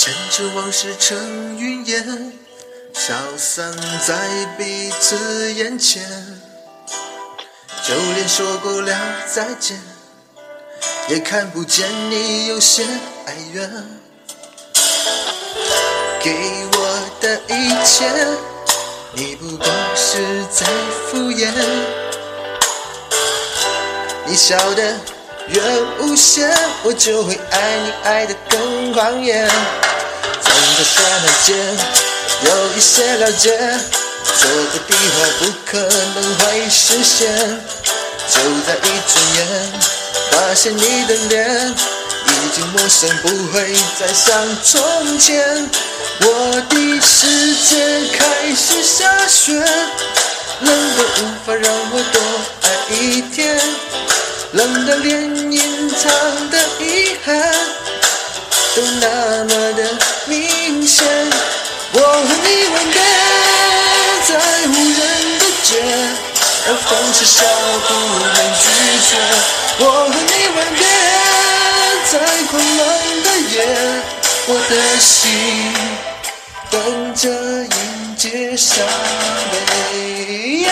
趁着往事成云烟，消散在彼此眼前。就连说过了再见，也看不见你有些哀怨。给我的一切，你不过是在敷衍。你笑得越无邪，我就会爱你爱得更狂野。总在刹那间有一些了解，说过的话不可能会实现。就在一转眼，发现你的脸已经陌生，不会再像从前。我的世界开始下雪，冷得无法让我多爱一天，冷得连隐藏的遗憾都那么的明显。我和你吻别在无人的街，而风痴笑不能拒绝。我和你吻别在狂乱的夜，我的心。等着迎接伤悲。